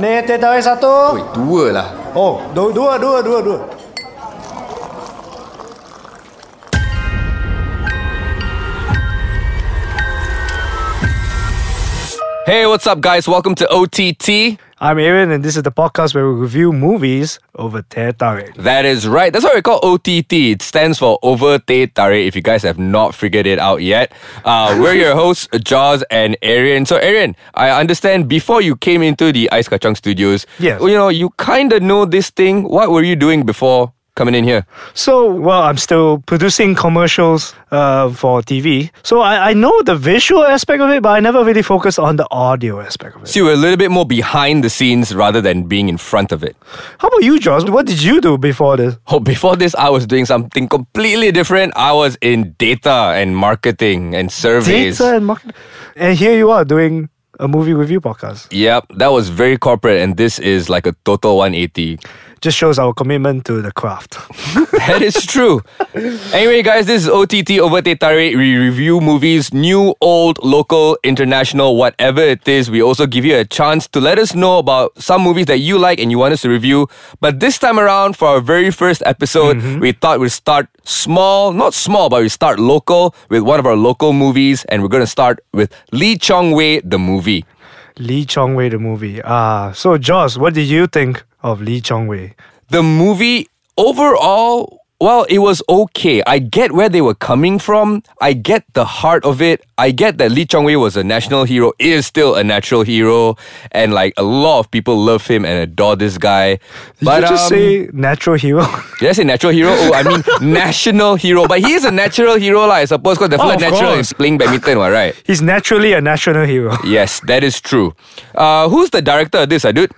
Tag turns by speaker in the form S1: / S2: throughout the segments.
S1: Mana teh tarik satu?
S2: Oi, dua lah.
S1: Oh, dua, dua, dua, dua, dua.
S2: Hey, what's up, guys? Welcome to OTT.
S1: I'm Aaron, and this is the podcast where we review movies over teh tarik.
S2: That is right. That's why we call OTT. It stands for Over Teh Tarik. If you guys have not figured it out yet, uh, we're your hosts, Josh and Arian. So, Arian, I understand before you came into the Ice Kachang Studios,
S1: Yes.
S2: you know, you kind of know this thing. What were you doing before coming in here?
S1: So, well, I'm still producing commercials uh, for TV. So I, I know the visual aspect of it, but I never really focused on the audio aspect of it.
S2: So you were a little bit more behind the scenes rather than being in front of it.
S1: How about you, Josh? What did you do before this?
S2: Oh, before this, I was doing something completely different. I was in data and marketing and surveys.
S1: Data and marketing. And here you are doing a movie review podcast.
S2: Yep, that was very corporate, and this is like a total 180.
S1: Just shows our commitment to the craft.
S2: That is true. anyway, guys, this is OTT Over Teh Tarik. We review movies, new, old, local, international, whatever it is. We also give you a chance to let us know about some movies that you like and you want us to review. But this time around, for our very first episode, we thought we'd start small, not small, but we start local with one of our local movies, and we're going to start with Lee Chong Wei, the movie.
S1: Lee Chong Wei, the movie. Ah, so Josh, what did you think of Lee Chong Wei?
S2: the movie overall well it was okay i get where they were coming from i get the heart of it i get that lee chong-wei was a national hero is still a natural hero and like a lot of people love him and adore this guy
S1: Did
S2: but
S1: you just
S2: um,
S1: say natural hero?
S2: did I say natural hero? Oh, I mean national hero. But he is a natural hero, lah, I suppose, because the
S1: Oh,
S2: natural
S1: course.
S2: is playing badminton, right?
S1: He's naturally a national hero.
S2: Yes, that is true. Uh, who's the director of this, uh, dude?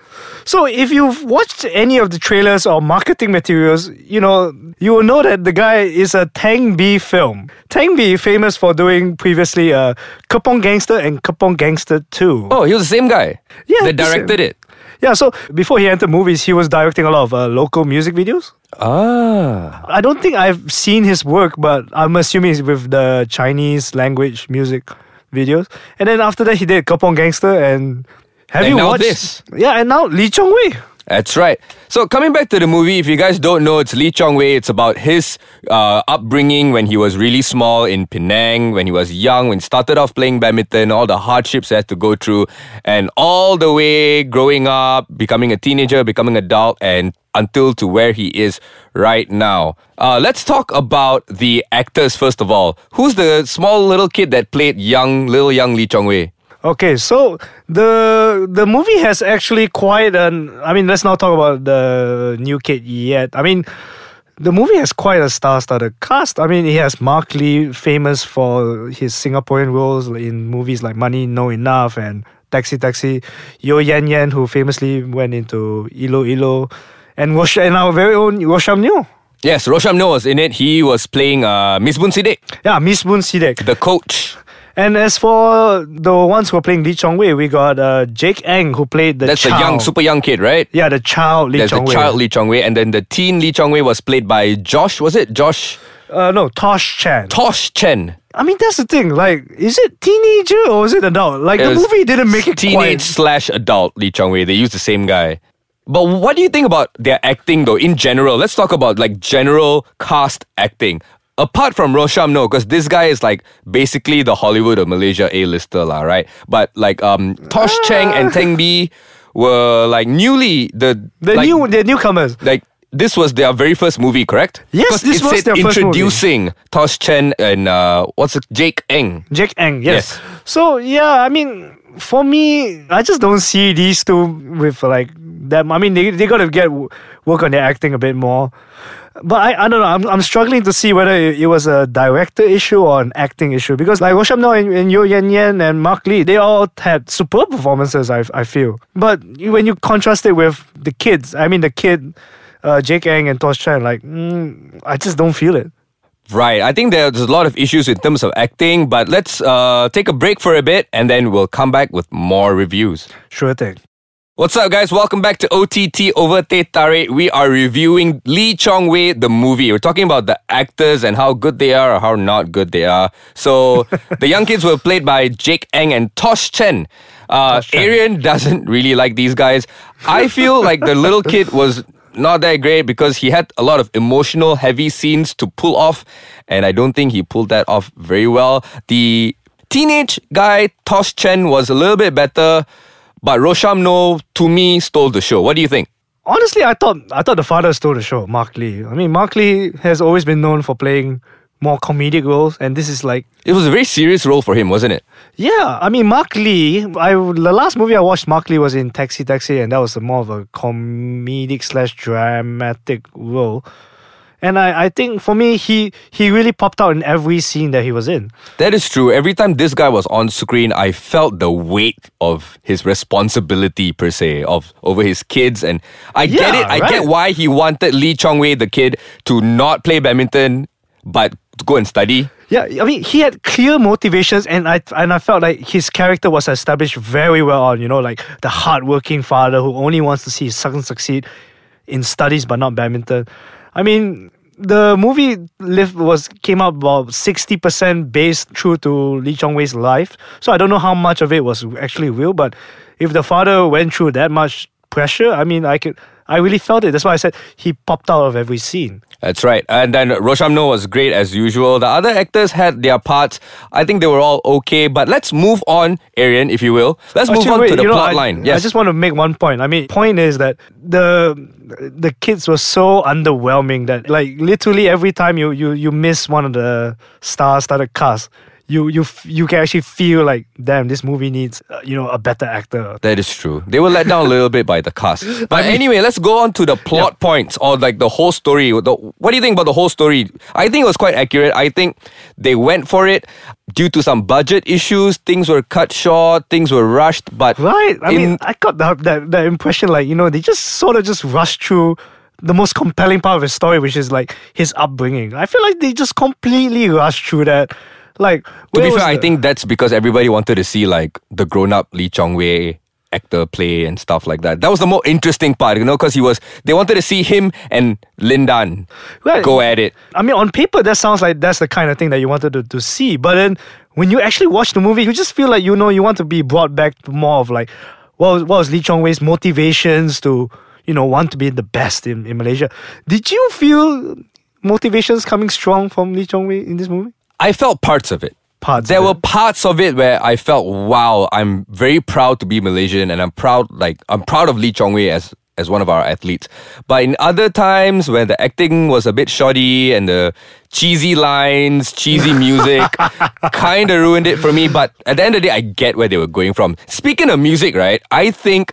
S1: So if you've watched any of the trailers or marketing materials, you know, you will know that the guy is a Teng Bee film. Teng Bee famous for doing previously uh, Kepong Gangster and Kepong Gangster 2.
S2: Oh, he was the same guy.
S1: Yeah,
S2: That directed it.
S1: Yeah, so before he entered movies, he was directing a lot of uh, local music videos.
S2: Ah.
S1: I don't think I've seen his work, but I'm assuming it's with the Chinese language music videos. And then after that, he did Kepong Gangster and have
S2: And
S1: you watched
S2: this.
S1: Yeah, and now Lee Chong Wei.
S2: That's right. So coming back to the movie, if you guys don't know, it's Lee Chong Wei. It's about his uh, upbringing when he was really small in Penang, when he was young, when he started off playing badminton, all the hardships he had to go through, and all the way growing up, becoming a teenager, becoming adult, and until to where he is right now. Uh, let's talk about the actors first of all. Who's the small little kid that played young, little young Lee Chong Wei?
S1: Okay, so the the movie has actually quite an. I mean, let's not talk about the new kid yet. I mean, the movie has quite a star-studded cast. I mean, he has Mark Lee, famous for his Singaporean roles in movies like Money No Enough and Taxi Taxi. Yeo Yann Yann, who famously went into Ilo Ilo, and Rosh- and our very own Rosyam Nor.
S2: Yes, Rosyam Nor was in it. He was playing uh, Misbun Sidek,
S1: Yeah, Misbun Sidek.
S2: the coach.
S1: And as for the ones who are playing Lee Chong Wei, we got uh, Jake Eng who played the
S2: That's
S1: child.
S2: a young, super young kid, right?
S1: Yeah, the child Lee
S2: There's
S1: Chong
S2: the
S1: Wei.
S2: child Lee Chong Wei, and then the teen Lee Chong Wei was played by Josh. Was it Josh
S1: Uh, no, Tosh Chan.
S2: Tosh Chen?
S1: I mean, that's the thing. Like, is it teenager or is it adult? Like,
S2: It
S1: the
S2: was
S1: movie didn't make it
S2: teenage
S1: quite.
S2: slash adult Lee Chong Wei. They used the same guy. But what do you think about their acting though? In general, let's talk about like general cast acting. Apart from Rosyam, no, because this guy is like basically the Hollywood of Malaysia A-lister, lah, right? But like um Tosh Cheng and Teng Bee were like newly the
S1: The
S2: like,
S1: new, the newcomers.
S2: like this was their very first movie, correct?
S1: Yes, this
S2: it
S1: was
S2: said
S1: their first movie.
S2: introducing Tosh Chen and uh, what's it, Jake Eng.
S1: Jake Eng, yes.
S2: Yes.
S1: So yeah, I mean, for me, I just don't see these two with like them. I mean, they they gotta get work on their acting a bit more. But I, I don't know. I'm, I'm struggling to see whether it, it was a director issue or an acting issue because like Rosyam Nor and, and Yo Yan Yan and Mark Lee, they all had superb performances. I I feel. But when you contrast it with the kids, I mean the kid, uh, Jake Eng and Tosh Chan, like mm, I just don't feel it.
S2: Right. I think there's a lot of issues in terms of acting, but let's uh, take a break for a bit and then we'll come back with more reviews.
S1: Sure thing.
S2: What's up, guys? Welcome back to OTT Over Teh Tare. We are reviewing Lee Chong Wei, the movie. We're talking about the actors and how good they are or how not good they are. So, the young kids were played by Jake Eng and Tosh Chen. Uh,
S1: Tosh Chen.
S2: Arian doesn't really like these guys. I feel like the little kid was not that great because he had a lot of emotional, heavy scenes to pull off, and I don't think he pulled that off very well. The teenage guy, Tosh Chen, was a little bit better, but Rosyam Nor, to me, stole the show. What do you think?
S1: Honestly, I thought I thought the father stole the show, Mark Lee. I mean, Mark Lee has always been known for playing more comedic roles, and this is like,
S2: It was a very serious role for him, wasn't it?
S1: yeah. I mean, Mark Lee. I the last movie I watched, Mark Lee was in Taxi Taxi, and that was a more of a comedic slash dramatic role. And I, I think for me, he he really popped out in every scene that he was in.
S2: That is true. Every time this guy was on screen, I felt the weight of his responsibility per se of over his kids, and I get it. I get why he wanted Lee Chong Wei, the kid, to not play badminton but to go and study.
S1: Yeah, I mean, he had clear motivations, and I and I felt like his character was established very well on. You know, like the hardworking father who only wants to see his son succeed in studies but not badminton. I mean, the movie live was came out about sixty percent based true to Lee Chong Wei's life. So I don't know how much of it was actually real, but if the father went through that much pressure, I mean, I could. I really felt it. That's why I said he popped out of every scene.
S2: That's right. And then Rosyam Nor was great as usual. The other actors had their parts. I think they were all okay. But let's move on, Arian, if you will. Let's move on
S1: wait,
S2: to the
S1: you know,
S2: plot
S1: I,
S2: line.
S1: I just want to make one point. I mean, point is that the the kids were so underwhelming that like literally every time you you you miss one of the star-studded cast, you you you can actually feel like damn, this movie needs uh, you know a better actor.
S2: That is true. They were let down a little bit by the cast. But anyway, let's go on to the plot points or like the whole story. The, what do you think about the whole story? I think it was quite accurate. I think they went for it due to some budget issues. Things were cut short. Things were rushed. But
S1: Right. I
S2: in-
S1: mean, I got that, that that impression like you know they just sort of just rushed through. The most compelling part of his story, which is like his upbringing, I feel like they just completely rushed through that. Like,
S2: to be fair, I think that's because everybody wanted to see like the grown-up Lee Chong Wei actor play and stuff like that. That was the more interesting part, you know, because he was. They wanted to see him and Lin Dan
S1: Right.
S2: go at it.
S1: I mean, on paper, that sounds like that's the kind of thing that you wanted to, to see. But then when you actually watch the movie, you just feel like, you know, you want to be brought back to more of like, what was, what was Lee Chong Wei's motivations to, you know, want to be the best in, in Malaysia. Did you feel motivations coming strong from Lee Chong Wei in this movie?
S2: I felt parts of it.
S1: Parts
S2: There were parts of it where I felt, wow, I'm very proud to be Malaysian and I'm proud, like, I'm proud of Lee Chong Wei as, as one of our athletes. But in other times when the acting was a bit shoddy and the cheesy lines, cheesy music kind of ruined it for me. But at the end of the day, I get where they were going from. Speaking of music, right, I think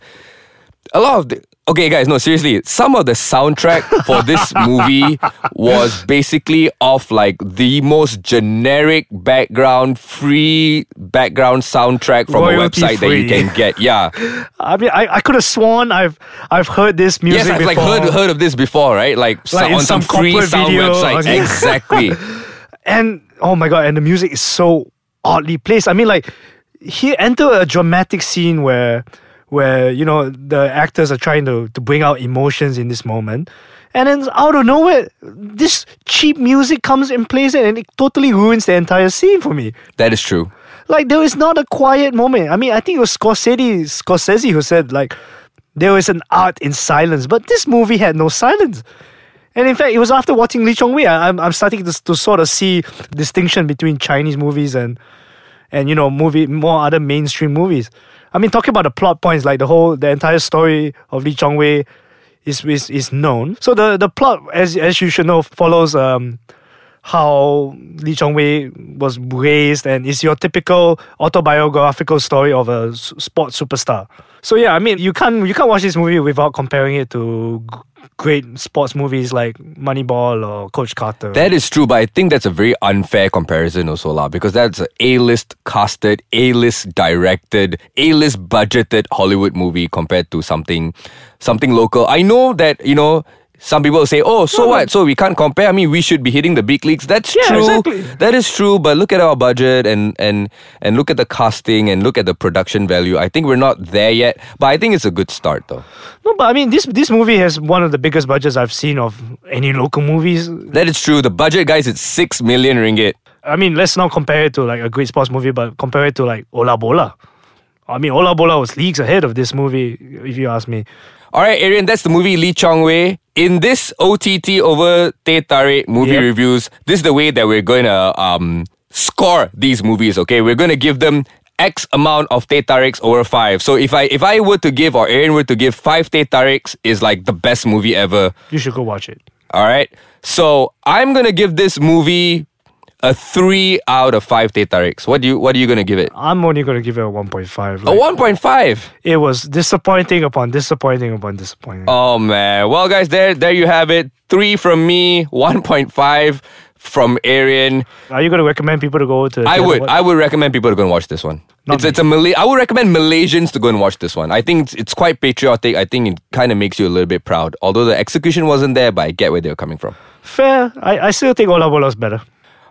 S2: a lot of the okay guys no seriously. Some of the soundtrack for this movie was basically off like the most generic background free background soundtrack from
S1: Royalty
S2: a website that you can get yeah.
S1: I mean, I, I could have sworn I've I've heard this music
S2: yes i've like heard, heard of this before right? Like,
S1: Like
S2: on some,
S1: some
S2: free sound
S1: video
S2: website
S1: something.
S2: exactly.
S1: And oh my god, and the music is so oddly placed. I mean, like he enter a dramatic scene where where you know the actors are trying to to bring out emotions in this moment, and then out of nowhere, this cheap music comes and plays it, and it totally ruins the entire scene for me.
S2: that is true
S1: Like there is not a quiet moment. I mean, I think it was Scorsese, Scorsese who said like there was an art in silence, but this movie had no silence. And in fact, it was after watching Lee Chong Wei, I'm I'm starting to, to sort of see distinction between Chinese movies and and you know movie more other mainstream movies. I mean, talking about the plot points, like the whole the entire story of Lee Chong Wei is is, is known. So the the plot, as as you should know, follows um how Lee Chong Wei was raised and is your typical autobiographical story of a sports superstar. So yeah, I mean you can't you can't watch this movie without comparing it to great sports movies like Moneyball or Coach Carter.
S2: That is true, but I think that's a very unfair comparison also, lah, because that's a A-list casted, A-list directed, A-list budgeted Hollywood movie compared to something something local. I know that, you know, some people say, oh, so what? So we can't compare. I mean, we should be hitting the big leagues. That's
S1: Yeah,
S2: true.
S1: exactly.
S2: That is true. But look at our budget and and and look at the casting and look at the production value. I think we're not there yet, but I think it's a good start though.
S1: no, but I mean this this movie has one of the biggest budgets I've seen of any local movies.
S2: That is true. The budget, guys, it's six million ringgit.
S1: I mean, let's not compare it to like a great sports movie, but compare it to like Ola Bola I mean, Ola Bola was leagues ahead of this movie, if you ask me.
S2: All right, Arian, that's the movie Lee Chong Wei. In this OTT over Tarik movie
S1: Yep.
S2: reviews, this is the way that we're going to um, score these movies. Okay, we're going to give them X amount of Tariks over five. So if I if I were to give or Arian were to give five Tariks is like the best movie ever.
S1: You should go watch it.
S2: All right, so I'm gonna give this movie a three out of five Teh Tariks. What do you What are you gonna give it?
S1: I'm only gonna give it a 1.5.
S2: A one point five.
S1: It was disappointing upon disappointing upon disappointing.
S2: Oh man. Well guys, there there you have it. Three from me, one point five from Arian.
S1: Are you gonna recommend people to go to?
S2: I would? I would recommend people to go and watch this one.
S1: Not
S2: it's
S1: me.
S2: it's a Malay I would recommend Malaysians to go and watch this one. I think it's, it's quite patriotic. I think it kind of makes you a little bit proud. Although the execution wasn't there, but I get where they were coming from.
S1: Fair. I, I still think Ola Bola's better.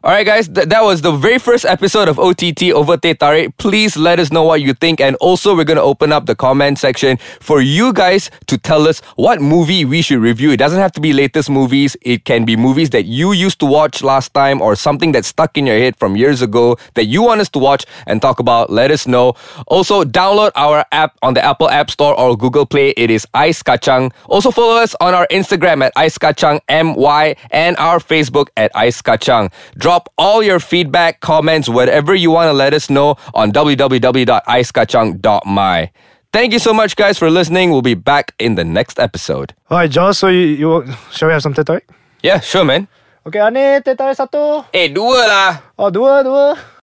S2: All right, guys, th- that was the very first episode of OTT over Teh Tarik. Please let us know what you think. And also, we're going to open up the comment section for you guys to tell us what movie we should review. It doesn't have to be latest movies, it can be movies that you used to watch last time or something that's stuck in your head from years ago that you want us to watch and talk about. Let us know. Also, download our app on the Apple App Store or Google Play. It is Ice Kachang. Also, follow us on our Instagram at Ice Kachang MY and our Facebook at Ice Kachang. Drop all your feedback, comments, whatever you want to let us know on www.icekachang.my. Thank you so much, guys, for listening. We'll be back in the next episode.
S1: All right, Josh. So you, you shall we have some tetarik?
S2: Yeah, sure, man.
S1: Okay, ane tetarik satu.
S2: Eh, dua lah.
S1: Oh, dua, dua.